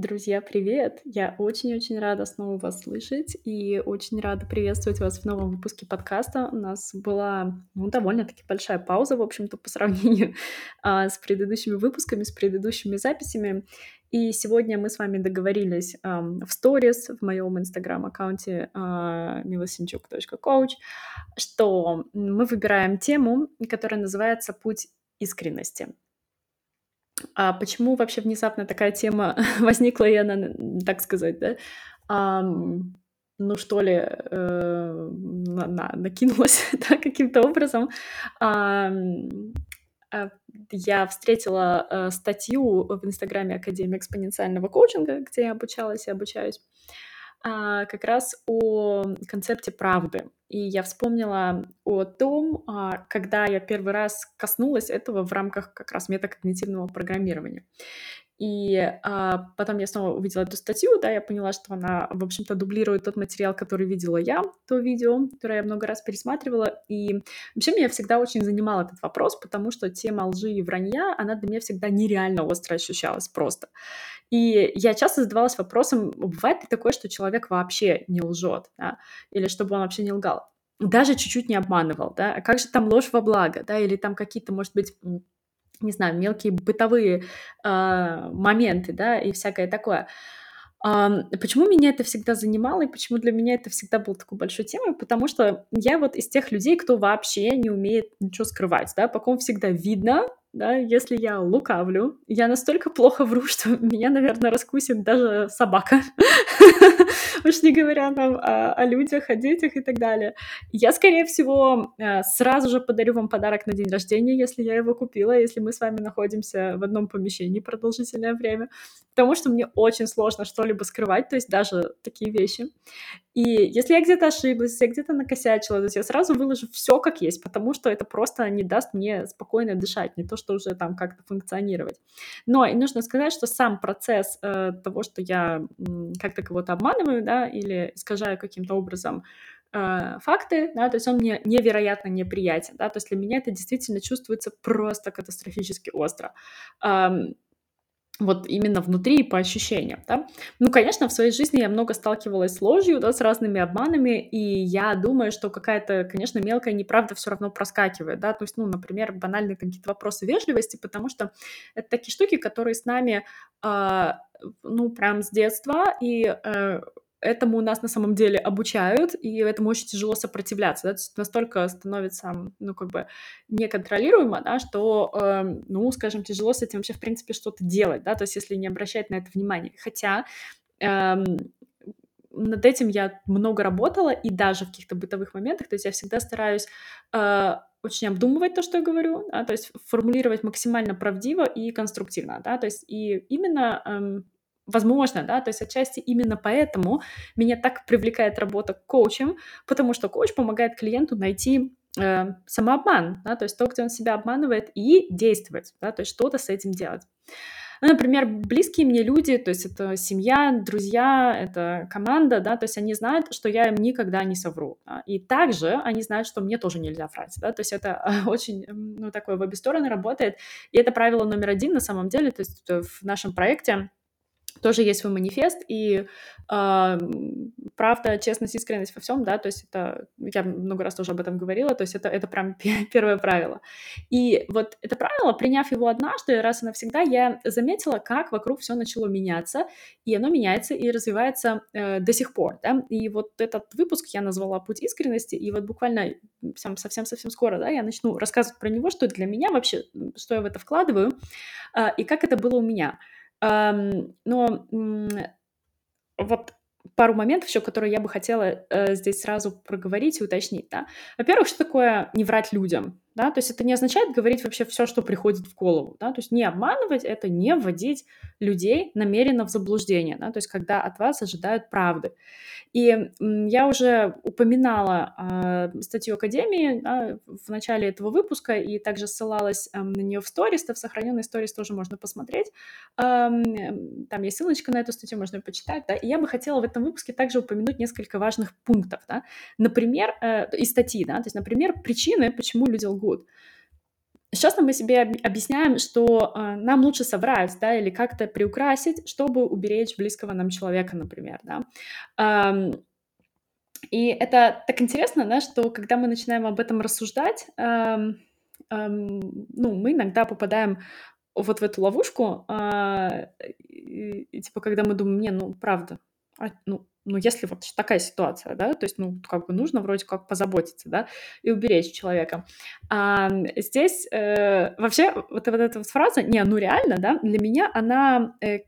Друзья, привет! Я очень-очень рада снова вас слышать и очень рада приветствовать вас в новом выпуске подкаста. У нас была, ну, довольно-таки большая пауза, в общем-то, по сравнению а, с предыдущими выпусками, с предыдущими записями. И сегодня мы с вами договорились ам, в сторис, в моем инстаграм-аккаунте а, milosinchuk.coach, что мы выбираем тему, которая называется «Путь искренности». А почему вообще внезапно такая тема возникла, и она, так сказать, да, ам, ну что ли, э, на, на- накинулась да, каким-то образом? А, я встретила э, статью в Инстаграме Академии экспоненциального коучинга, где я обучалась и обучаюсь а, как раз о концепте правды. И я вспомнила о том, а, когда я первый раз коснулась этого в рамках как раз метакогнитивного программирования. И а, потом я снова увидела эту статью, да, я поняла, что она, в общем-то, дублирует тот материал, который видела я, то видео, которое я много раз пересматривала. И вообще меня всегда очень занимал этот вопрос, потому что тема лжи и вранья, она для меня всегда нереально остро ощущалась просто. И я часто задавалась вопросом, бывает ли такое, что человек вообще не лжет, да, или чтобы он вообще не лгал, даже чуть-чуть не обманывал, да, а как же там ложь во благо, да, или там какие-то, может быть, не знаю, мелкие бытовые а, моменты, да, и всякое такое. Ам, почему меня это всегда занимало и почему для меня это всегда было такой большой темой? Потому что я вот из тех людей, кто вообще не умеет ничего скрывать, да, по ком всегда видно, да, если я лукавлю. Я настолько плохо вру, что меня, наверное, раскусит даже собака. Уж не говоря там о, людях, о детях и так далее. Я, скорее всего, э, сразу же подарю вам подарок на день рождения, если я его купила, если мы с вами находимся в одном помещении продолжительное время, потому что мне очень сложно что-либо скрывать, то есть даже такие вещи. И если я где-то ошиблась, если я где-то накосячила, то есть я сразу выложу все как есть, потому что это просто не даст мне спокойно дышать, не то, что уже там как-то функционировать. Но и нужно сказать, что сам процесс э, того, что я как-то кого-то обманываю, да, или искажаю каким-то образом э, факты, да, то есть он мне невероятно неприятен, да, то есть для меня это действительно чувствуется просто катастрофически остро. Ам, вот именно внутри и по ощущениям, да. Ну, конечно, в своей жизни я много сталкивалась с ложью, да, с разными обманами, и я думаю, что какая-то, конечно, мелкая неправда все равно проскакивает, да, то есть, ну, например, банальные какие-то вопросы вежливости, потому что это такие штуки, которые с нами, а, ну, прям с детства, и э, этому у нас на самом деле обучают, и этому очень тяжело сопротивляться, да, то есть настолько становится, ну, как бы неконтролируемо, да, что, э, ну, скажем, тяжело с этим вообще, в принципе, что-то делать, да, то есть если не обращать на это внимание. Хотя эм, над этим я много работала, и даже в каких-то бытовых моментах, то есть я всегда стараюсь э, очень обдумывать то, что я говорю, да, то есть формулировать максимально правдиво и конструктивно, да, то есть и именно эм, Возможно, да, то есть отчасти именно поэтому меня так привлекает работа коучем, потому что коуч помогает клиенту найти э, самообман, да, то есть то, где он себя обманывает, и действовать, да, то есть что-то с этим делать. Ну, например, близкие мне люди, то есть это семья, друзья, это команда, да, то есть они знают, что я им никогда не совру. Да, и также они знают, что мне тоже нельзя врать, да, то есть это очень, ну, такое в обе стороны работает. И это правило номер один на самом деле, то есть в нашем проекте тоже есть свой манифест, и э, правда, честность, искренность во всем, да, то есть это, я много раз тоже об этом говорила, то есть это, это прям первое правило. И вот это правило, приняв его однажды, раз и навсегда, я заметила, как вокруг все начало меняться, и оно меняется и развивается э, до сих пор, да, и вот этот выпуск я назвала «Путь искренности», и вот буквально совсем-совсем скоро, да, я начну рассказывать про него, что для меня вообще, что я в это вкладываю, э, и как это было у меня. Но, вот пару моментов еще, которые я бы хотела, э, здесь сразу проговорить и уточнить, да. Во-первых, что такое не врать людям? Да, то есть это не означает говорить вообще все, что приходит в голову, да, то есть не обманывать, это не вводить людей намеренно в заблуждение, да, то есть когда от вас ожидают правды. И я уже упоминала э, статью Академии да, в начале этого выпуска и также ссылалась э, на нее в сторис, в сохраненной сторис тоже можно посмотреть. Э, там есть ссылочка на эту статью, можно ее почитать. Да, и я бы хотела в этом выпуске также упомянуть несколько важных пунктов. Да. Например, э, из статьи, да, то есть, например, причины, почему люди лгут. Сейчас мы себе объясняем, что э, нам лучше соврать, да, или как-то приукрасить, чтобы уберечь близкого нам человека, например, да. Эм, и это так интересно, да, что когда мы начинаем об этом рассуждать, эм, эм, ну, мы иногда попадаем вот в эту ловушку, э, и, и, типа, когда мы думаем, не, ну, правда, а, ну, ну, если вот такая ситуация, да, то есть, ну, как бы нужно вроде как позаботиться, да, и уберечь человека. А здесь э, вообще вот, вот эта вот фраза, не, ну реально, да, для меня она э,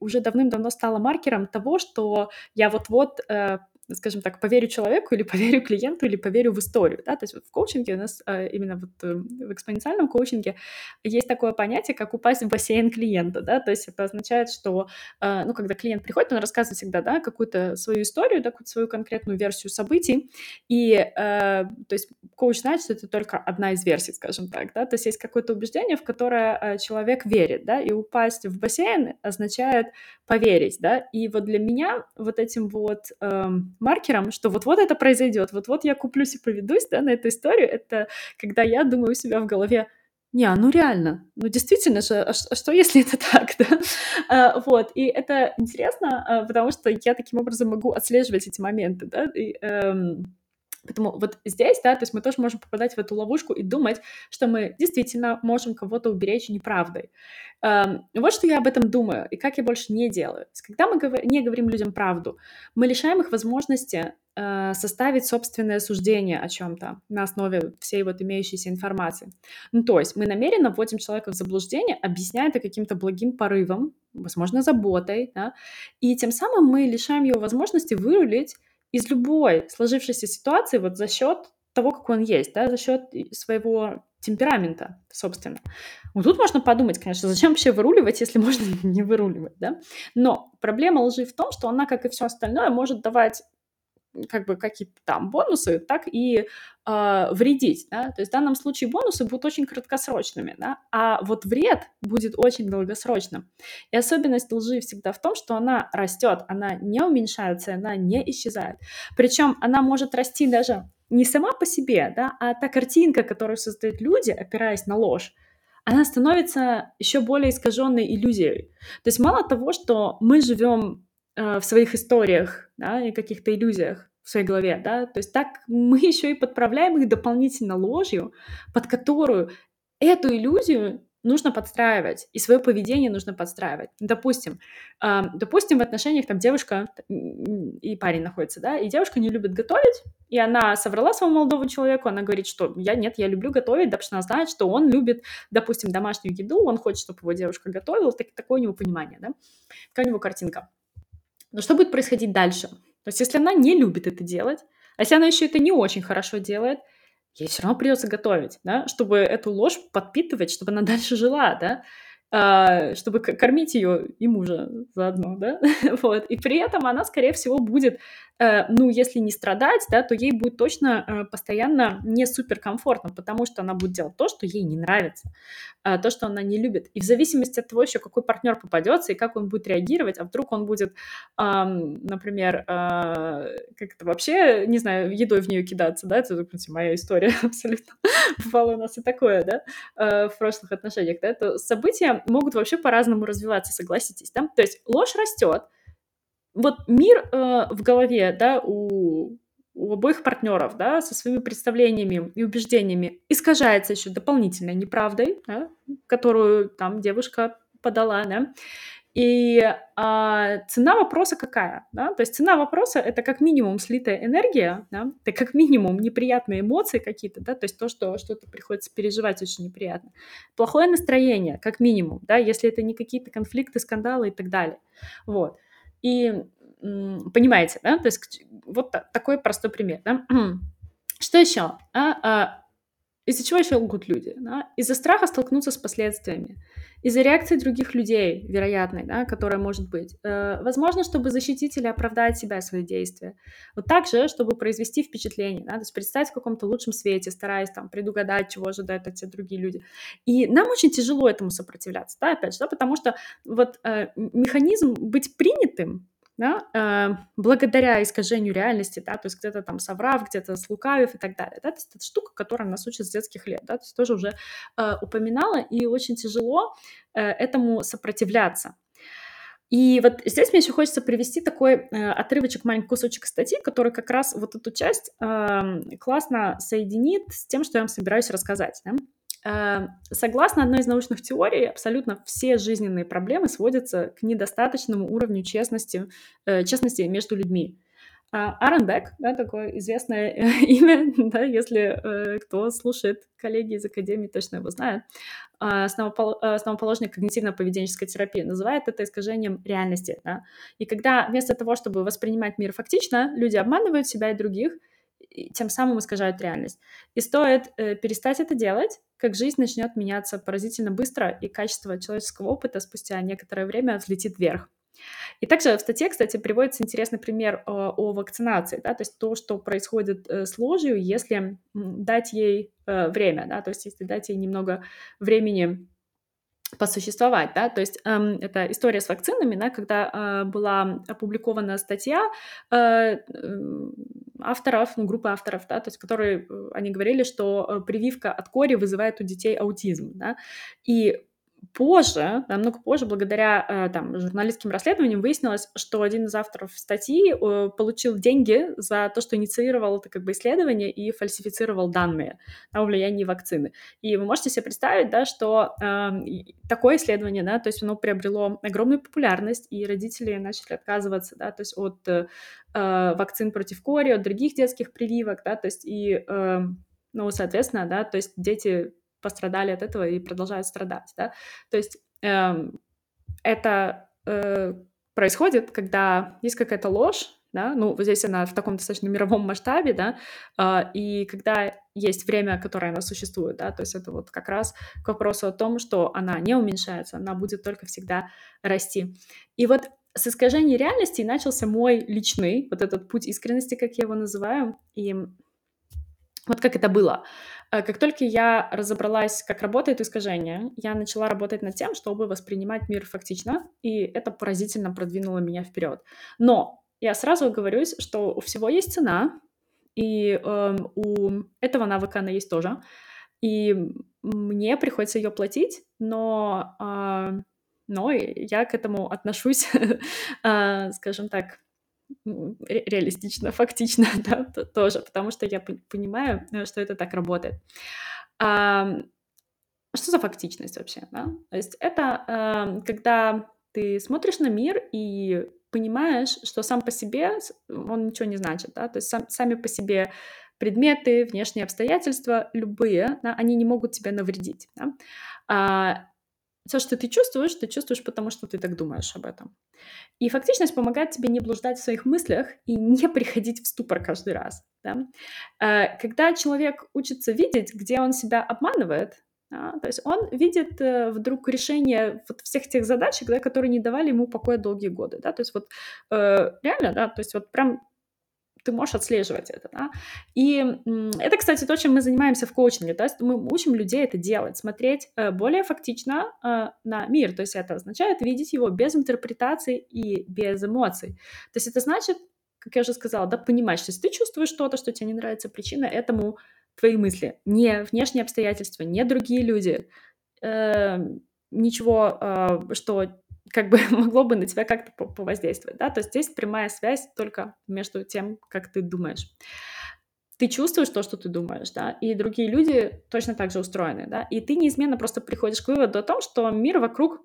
уже давным-давно стала маркером того, что я вот-вот э, скажем так, поверю человеку или поверю клиенту или поверю в историю, да, то есть вот в коучинге у нас э, именно вот э, в экспоненциальном коучинге есть такое понятие, как упасть в бассейн клиента, да, то есть это означает, что, э, ну, когда клиент приходит, он рассказывает всегда, да, какую-то свою историю, да, какую-то свою конкретную версию событий, и, то есть коуч знает, что это только одна из версий, скажем так, да, то есть есть какое-то убеждение, в которое человек верит, да, и упасть в бассейн означает поверить, да, и вот для меня вот этим вот эм, маркером, что вот-вот это произойдет, вот-вот я куплюсь и поведусь да, на эту историю, это когда я думаю у себя в голове, не, а ну реально, ну действительно же, а, а что если это так, да? А, вот, и это интересно, потому что я таким образом могу отслеживать эти моменты, да, и, эм, Поэтому вот здесь, да, то есть мы тоже можем попадать в эту ловушку и думать, что мы действительно можем кого-то уберечь неправдой. Эм, вот что я об этом думаю и как я больше не делаю. Когда мы не говорим людям правду, мы лишаем их возможности э, составить собственное суждение о чем-то на основе всей вот имеющейся информации. Ну, то есть мы намеренно вводим человека в заблуждение, объясняя это каким-то благим порывом, возможно, заботой, да, и тем самым мы лишаем его возможности вырулить из любой сложившейся ситуации вот за счет того, как он есть, да, за счет своего темперамента, собственно. Вот тут можно подумать, конечно, зачем вообще выруливать, если можно не выруливать, да? Но проблема лжи в том, что она, как и все остальное, может давать как бы какие-то там бонусы, так и э, вредить, да, то есть в данном случае бонусы будут очень краткосрочными, да, а вот вред будет очень долгосрочным. И особенность лжи всегда в том, что она растет, она не уменьшается, она не исчезает. Причем она может расти даже не сама по себе, да, а та картинка, которую создают люди, опираясь на ложь, она становится еще более искаженной иллюзией. То есть мало того, что мы живем в своих историях, да, и каких-то иллюзиях в своей голове, да, то есть так мы еще и подправляем их дополнительно ложью, под которую эту иллюзию нужно подстраивать, и свое поведение нужно подстраивать. Допустим, э, допустим, в отношениях там девушка и парень находятся, да, и девушка не любит готовить, и она соврала своему молодому человеку, она говорит, что я нет, я люблю готовить, потому что она знает, что он любит, допустим, домашнюю еду, он хочет, чтобы его девушка готовила, так, такое у него понимание, да, какая у него картинка. Но что будет происходить дальше? То есть если она не любит это делать, а если она еще это не очень хорошо делает, ей все равно придется готовить, да, чтобы эту ложь подпитывать, чтобы она дальше жила, да, а, чтобы кормить ее и мужа заодно, да, вот, и при этом она, скорее всего, будет ну, если не страдать, да, то ей будет точно э, постоянно не суперкомфортно, потому что она будет делать то, что ей не нравится, э, то, что она не любит. И в зависимости от того еще, какой партнер попадется и как он будет реагировать, а вдруг он будет, например, как-то вообще, не знаю, едой в нее кидаться, да, это, допустим, моя история абсолютно. Бывало у нас и такое, да, в прошлых отношениях, да, то события могут вообще по-разному развиваться, согласитесь, да, то есть ложь растет, вот мир э, в голове, да, у, у обоих партнеров, да, со своими представлениями и убеждениями искажается еще дополнительной неправдой, да, которую там девушка подала, да, и а, цена вопроса какая? Да? То есть цена вопроса это как минимум слитая энергия, да? это как минимум неприятные эмоции какие-то, да? то есть то, что что-то приходится переживать очень неприятно. Плохое настроение, как минимум, да? если это не какие-то конфликты, скандалы и так далее. Вот. И понимаете, да, то есть вот такой простой пример, да. Что еще? А, а, из-за чего еще лгут люди? Да? Из-за страха столкнуться с последствиями, из-за реакции других людей, вероятной, да, которая может быть. Э, возможно, чтобы защитить или оправдать себя и свои действия. Вот также, чтобы произвести впечатление, да, то есть представить в каком-то лучшем свете, стараясь там предугадать, чего ожидают от тебя другие люди. И нам очень тяжело этому сопротивляться, да, опять же, да, потому что вот э, механизм быть принятым, да, э, благодаря искажению реальности, да, то есть где-то там соврав, где-то слукавив и так далее, да, то есть это штука, которая нас учит с детских лет, да, то есть тоже уже э, упоминала, и очень тяжело э, этому сопротивляться. И вот здесь мне еще хочется привести такой э, отрывочек, маленький кусочек статьи, который как раз вот эту часть э, классно соединит с тем, что я вам собираюсь рассказать. Да? Э, согласно одной из научных теорий, абсолютно все жизненные проблемы сводятся к недостаточному уровню честности, э, честности между людьми. А, Аарон Бек, да, такое известное имя, да, если э, кто слушает коллеги из Академии, точно его знают, а, основопол... основоположник когнитивно-поведенческой терапии, называет это искажением реальности. Да? И когда вместо того, чтобы воспринимать мир фактично, люди обманывают себя и других, тем самым искажают реальность. И стоит э, перестать это делать, как жизнь начнет меняться поразительно быстро, и качество человеческого опыта спустя некоторое время взлетит вверх. И также в статье, кстати, приводится интересный пример о, э, о вакцинации, да, то есть то, что происходит э, с ложью, если дать ей э, время, да, то есть если дать ей немного времени посуществовать, да, то есть эм, это история с вакцинами, да, когда э, была опубликована статья э, авторов, ну, группы авторов, да, то есть которые, э, они говорили, что прививка от кори вызывает у детей аутизм, да, и позже, намного позже, благодаря э, там, журналистским расследованиям, выяснилось, что один из авторов статьи э, получил деньги за то, что инициировал это как бы исследование и фальсифицировал данные о влиянии вакцины. И вы можете себе представить, да, что э, такое исследование, да, то есть оно приобрело огромную популярность, и родители начали отказываться, да, то есть от э, вакцин против кори, от других детских прививок, да, то есть и, э, ну, соответственно, да, то есть дети пострадали от этого и продолжают страдать, да. То есть эм, это э, происходит, когда есть какая-то ложь, да, ну, вот здесь она в таком достаточно мировом масштабе, да, э, и когда есть время, которое она существует, да, то есть это вот как раз к вопросу о том, что она не уменьшается, она будет только всегда расти. И вот с искажения реальности начался мой личный, вот этот путь искренности, как я его называю, и вот как это было. Э, как только я разобралась, как работает искажение, я начала работать над тем, чтобы воспринимать мир фактично, и это поразительно продвинуло меня вперед. Но я сразу оговорюсь, что у всего есть цена, и э, у этого навыка она есть тоже, и мне приходится ее платить, но, э, но я к этому отношусь, э, скажем так, ре реалистично, фактично, да, тоже, потому что я понимаю, э, что это так работает. А, что за фактичность вообще, да? То есть это, э, когда ты смотришь на мир и понимаешь, что сам по себе он ничего не значит, да, то есть сам, сами по себе предметы, внешние обстоятельства, любые, да, они не могут тебе навредить. Да? А, все, что ты чувствуешь, ты чувствуешь, потому что ты так думаешь об этом. И фактичность помогает тебе не блуждать в своих мыслях и не приходить в ступор каждый раз. Да? Э, когда человек учится видеть, где он себя обманывает, да, то есть он видит э, вдруг решение вот всех тех задачек, да, которые не давали ему покоя долгие годы. Да? То есть вот э, реально, да, то есть вот прям ты можешь отслеживать это, да. И это, кстати, то, чем мы занимаемся в коучинге, то есть мы учим людей это делать, смотреть э, более фактично э, на мир, то есть это означает видеть его без интерпретаций и без эмоций. То есть это значит, как я уже сказала, да, понимать, что если ты чувствуешь что-то, что тебе не нравится, причина этому твои мысли, не внешние обстоятельства, не другие люди, э, ничего, э, что как бы могло бы на тебя как-то повоздействовать, да, то есть здесь прямая связь только между тем, как ты думаешь. Ты чувствуешь то, что ты думаешь, да, и другие люди точно так же устроены, да, и ты неизменно просто приходишь к выводу о том, что мир вокруг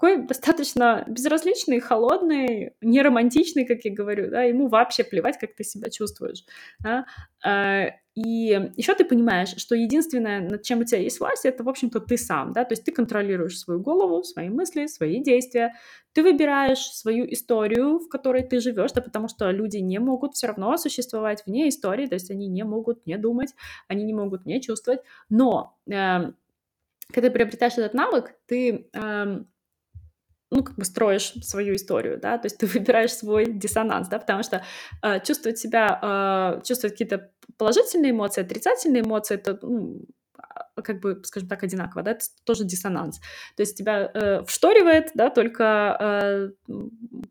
такой достаточно безразличный, холодный, неромантичный, как я говорю, да, ему вообще плевать, как ты себя чувствуешь, да, а, и еще ты понимаешь, что единственное, над чем у тебя есть власть, это, в общем-то, ты сам, да, то есть ты контролируешь свою голову, свои мысли, свои действия, ты выбираешь свою историю, в которой ты живешь, да, потому что люди не могут все равно существовать вне истории, то есть они не могут не думать, они не могут не чувствовать, но э, когда ты приобретаешь этот навык, ты э, ну, как бы строишь свою историю, да, то есть ты выбираешь свой диссонанс, да, потому что э, чувствовать себя, э, чувствовать какие-то положительные эмоции, отрицательные эмоции, это ну, как бы, скажем так, одинаково, да, это тоже диссонанс. То есть тебя э, вшторивает, да, только э,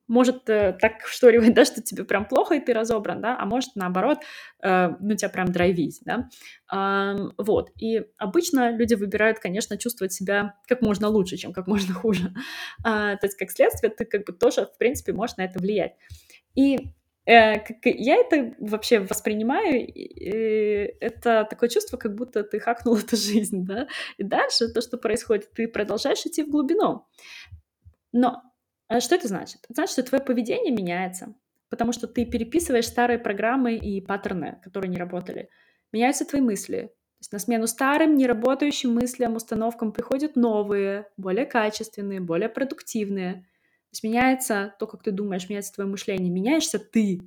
может э, так вшторивать, да, что тебе прям плохо, и ты разобран, да, а может, наоборот, э, ну, тебя прям драйвить, да. Э, вот, и обычно люди выбирают, конечно, чувствовать себя как можно лучше, чем как можно хуже. Э, то есть, как следствие, ты как бы тоже, в принципе, можешь на это влиять. И я это вообще воспринимаю, это такое чувство, как будто ты хакнул эту жизнь, да. И дальше то, что происходит, ты продолжаешь идти в глубину. Но а что это значит? Это значит, что твое поведение меняется, потому что ты переписываешь старые программы и паттерны, которые не работали. Меняются твои мысли. То есть на смену старым, неработающим мыслям, установкам приходят новые, более качественные, более продуктивные. То есть меняется то, как ты думаешь, меняется твое мышление, меняешься ты.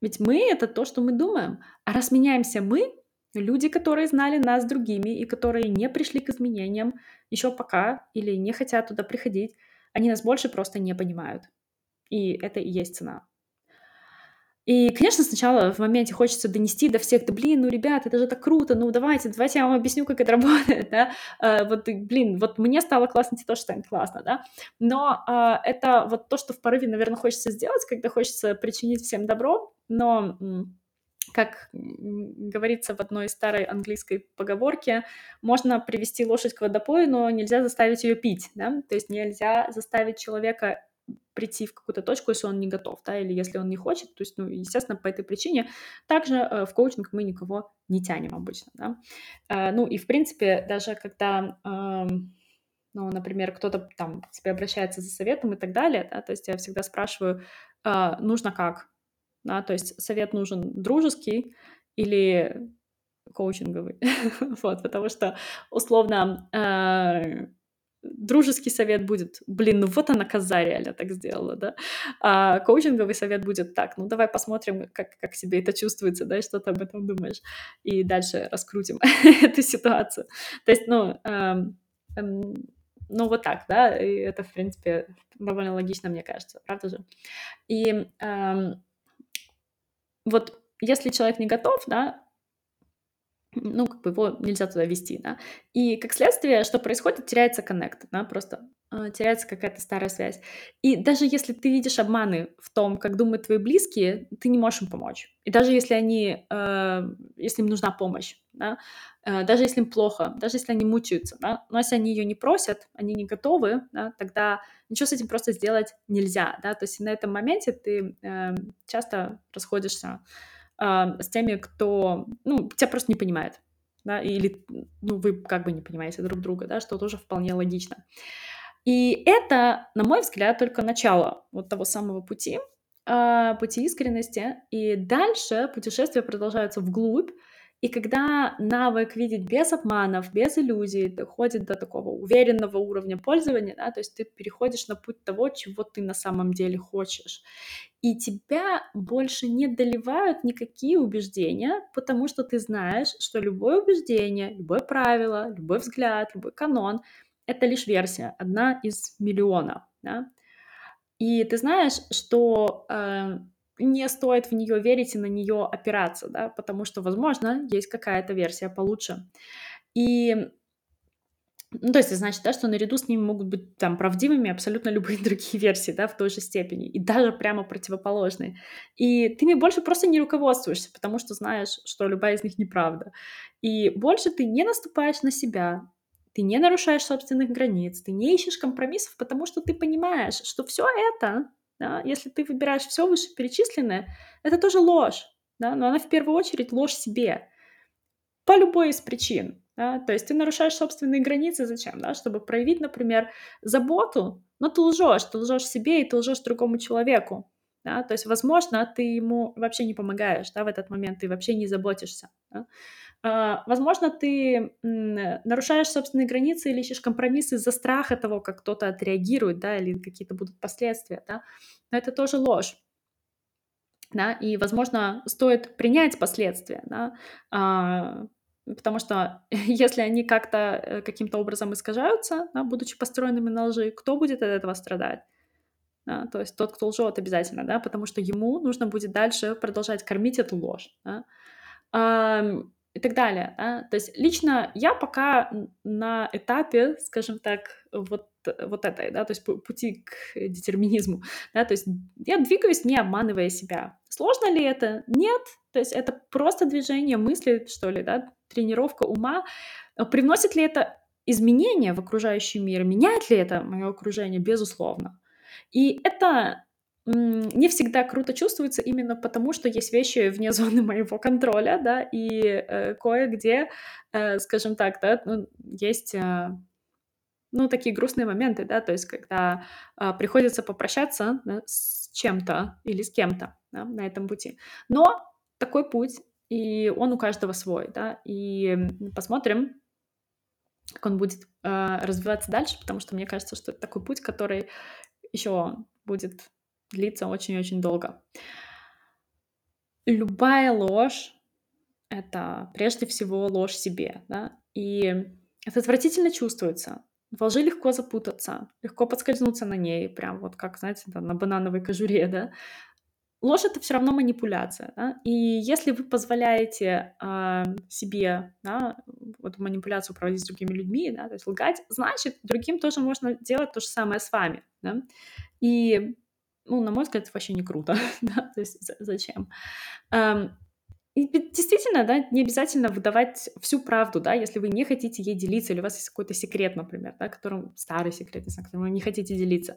Ведь мы — это то, что мы думаем. А раз меняемся мы, люди, которые знали нас другими и которые не пришли к изменениям еще пока или не хотят туда приходить, они нас больше просто не понимают. И это и есть цена. И, конечно, сначала в моменте хочется донести до всех, да блин, ну, ребят, это же так круто, ну, давайте, давайте я вам объясню, как это работает, да, uh, вот, блин, вот мне стало классно, тебе тоже станет классно, да, но uh, это вот то, что в порыве, наверное, хочется сделать, когда хочется причинить всем добро, но как говорится в одной старой английской поговорке, можно привести лошадь к водопою, но нельзя заставить ее пить, да, то есть нельзя заставить человека прийти в какую-то точку, если он не готов, да, или если он не хочет, то есть, ну, естественно, по этой причине. Также э, в коучинг мы никого не тянем обычно, да. Э, ну, и, в принципе, даже когда, э, ну, например, кто-то там к тебе обращается за советом и так далее, да, то есть я всегда спрашиваю, э, нужно как, да, то есть совет нужен дружеский или коучинговый, вот, потому что, условно, э, дружеский совет будет, блин, ну вот она коза реально так сделала, да, а коучинговый совет будет так, ну давай посмотрим, как, как себе это чувствуется, да, что ты об этом думаешь, и дальше раскрутим эту ситуацию. То есть, ну, эм, эм, ну вот так, да, и это, в принципе, довольно логично, мне кажется, правда же? И эм, вот если человек не готов, да, ну, как бы его нельзя туда вести, да. И как следствие, что происходит, теряется коннект, да, просто э, теряется какая-то старая связь. И даже если ты видишь обманы в том, как думают твои близкие, ты не можешь им помочь. И даже если они, э, если им нужна помощь, да, э, даже если им плохо, даже если они мучаются, да, но если они ее не просят, они не готовы, да, тогда ничего с этим просто сделать нельзя, да, то есть на этом моменте ты э, часто расходишься с теми, кто, ну, тебя просто не понимает, да, или, ну, вы как бы не понимаете друг друга, да, что тоже вполне логично. И это, на мой взгляд, только начало вот того самого пути, а, пути искренности, и дальше путешествия продолжаются вглубь, и когда навык видеть без обманов, без иллюзий доходит до такого уверенного уровня пользования, да, то есть ты переходишь на путь того, чего ты на самом деле хочешь. И тебя больше не доливают никакие убеждения, потому что ты знаешь, что любое убеждение, любое правило, любой взгляд, любой канон — это лишь версия, одна из миллиона. Да? И ты знаешь, что э, не стоит в нее верить и на нее опираться, да, потому что, возможно, есть какая-то версия получше. И ну, то есть, значит, да, что наряду с ними могут быть там правдивыми абсолютно любые другие версии, да, в той же степени, и даже прямо противоположные. И ты ими больше просто не руководствуешься, потому что знаешь, что любая из них неправда. И больше ты не наступаешь на себя, ты не нарушаешь собственных границ, ты не ищешь компромиссов, потому что ты понимаешь, что все это да, если ты выбираешь все вышеперечисленное, это тоже ложь, да, но она в первую очередь ложь себе по любой из причин. Да? То есть ты нарушаешь собственные границы зачем? Да? Чтобы проявить, например, заботу, но ты лжешь, ты лжешь себе и ты лжешь другому человеку. Да? То есть, возможно, ты ему вообще не помогаешь да, в этот момент, ты вообще не заботишься. Да? А, возможно, ты нарушаешь собственные границы или ищешь компромиссы из-за страха того, как кто-то отреагирует, да, или какие-то будут последствия, да, но это тоже ложь. Да, и, возможно, стоит принять последствия, да, а, потому что если они как-то э, каким-то образом искажаются, да, будучи построенными на лжи, кто будет от этого страдать? Да, то есть тот, кто лжет обязательно, да, потому что ему нужно будет дальше продолжать кормить эту ложь. Да. А, и так далее, да. То есть лично я пока на этапе, скажем так, вот, вот этой, да, то есть пути к детерминизму, да, то есть я двигаюсь, не обманывая себя. Сложно ли это? Нет. То есть это просто движение мысли, что ли, да, тренировка ума. Привносит ли это изменения в окружающий мир? Меняет ли это мое окружение? Безусловно. И это не всегда круто чувствуется именно потому, что есть вещи вне зоны моего контроля, да, и э, кое-где, э, скажем так, да, ну, есть, э, ну, такие грустные моменты, да, то есть когда э, приходится попрощаться да, с чем-то или с кем-то да, на этом пути. Но такой путь, и он у каждого свой, да, и посмотрим, как он будет э, развиваться дальше, потому что мне кажется, что это такой путь, который еще будет длиться очень-очень долго. Любая ложь — это прежде всего ложь себе, да, и это отвратительно чувствуется. В лжи легко запутаться, легко подскользнуться на ней, прям вот как, знаете, на банановой кожуре, да. Ложь — это все равно манипуляция, да, и если вы позволяете э, себе, да, вот манипуляцию проводить с другими людьми, да, то есть лгать, значит, другим тоже можно делать то же самое с вами, да, и ну, на мой взгляд, это вообще не круто, да, то есть зачем? Эм, и действительно, да, не обязательно выдавать всю правду, да, если вы не хотите ей делиться, или у вас есть какой-то секрет, например, да, которым старый секрет, не знаю, которым вы не хотите делиться.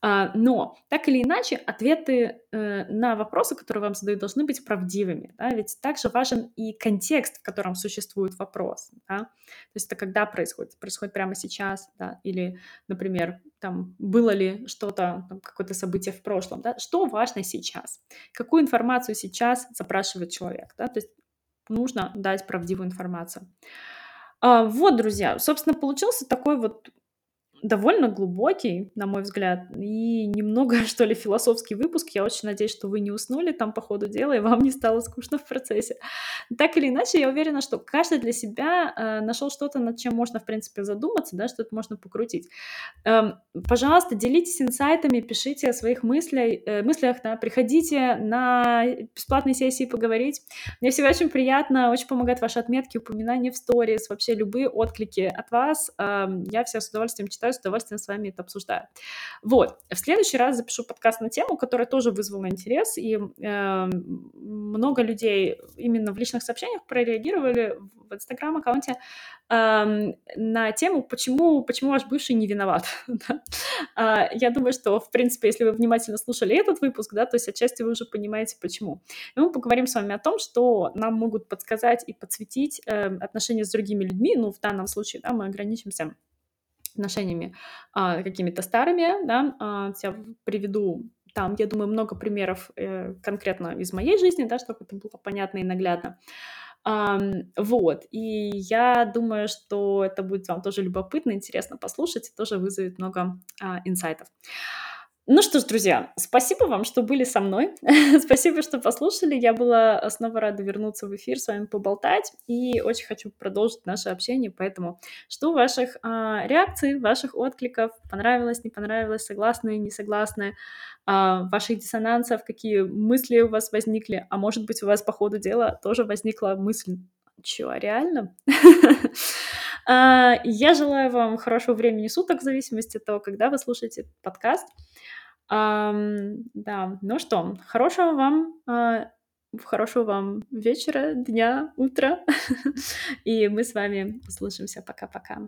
А, но так или иначе, ответы э, на вопросы, которые вам задают, должны быть правдивыми, да, ведь также важен и контекст, в котором существует вопрос, да, то есть это когда происходит, происходит прямо сейчас, да, или, например, там, было ли что-то, какое-то событие в прошлом, да, что важно сейчас, какую информацию сейчас запрашивает человек, да, то есть нужно дать правдивую информацию. А, вот, друзья, собственно, получился такой вот довольно глубокий, на мой взгляд, и немного, что ли, философский выпуск. Я очень надеюсь, что вы не уснули там по ходу дела, и вам не стало скучно в процессе. Так или иначе, я уверена, что каждый для себя э, нашел что-то, над чем можно, в принципе, задуматься, да, что-то можно покрутить. Эм, пожалуйста, делитесь инсайтами, пишите о своих мыслях, э, мыслях да, приходите на бесплатные сессии поговорить. Мне всегда очень приятно, очень помогают ваши отметки, упоминания в сторис, вообще любые отклики от вас. Эм, я все с удовольствием читаю, с удовольствием с вами это обсуждаю. Вот. В следующий раз запишу подкаст на тему, которая тоже вызвала интерес, и э, много людей именно в личных сообщениях прореагировали в Инстаграм-аккаунте э, на тему, почему, почему ваш бывший не виноват. а, я думаю, что, в принципе, если вы внимательно слушали этот выпуск, да, то есть отчасти вы уже понимаете, почему. И мы поговорим с вами о том, что нам могут подсказать и подсветить э, отношения с другими людьми, ну, в данном случае, да, мы ограничимся отношениями а, какими-то старыми, да, а, я приведу там, я думаю, много примеров э, конкретно из моей жизни, да, чтобы это было понятно и наглядно. Um, вот, и я думаю, что это будет вам тоже любопытно, интересно послушать, и тоже вызовет много uh, инсайтов. Ну что ж, друзья, спасибо вам, что были со мной. спасибо, что послушали. Я была снова рада вернуться в эфир, с вами поболтать. И очень хочу продолжить наше общение, поэтому жду ваших а, реакций, ваших откликов. Понравилось, не понравилось, согласны, не согласны, а, ваших диссонансов, какие мысли у вас возникли. А может быть, у вас по ходу дела тоже возникла мысль, чё, реально? А, я желаю вам хорошего времени суток в зависимости от того, когда вы слушаете подкаст. Да, ну что, хорошего вам, а, хорошего вам вечера, дня, утра, и мы с вами услышимся. Пока-пока.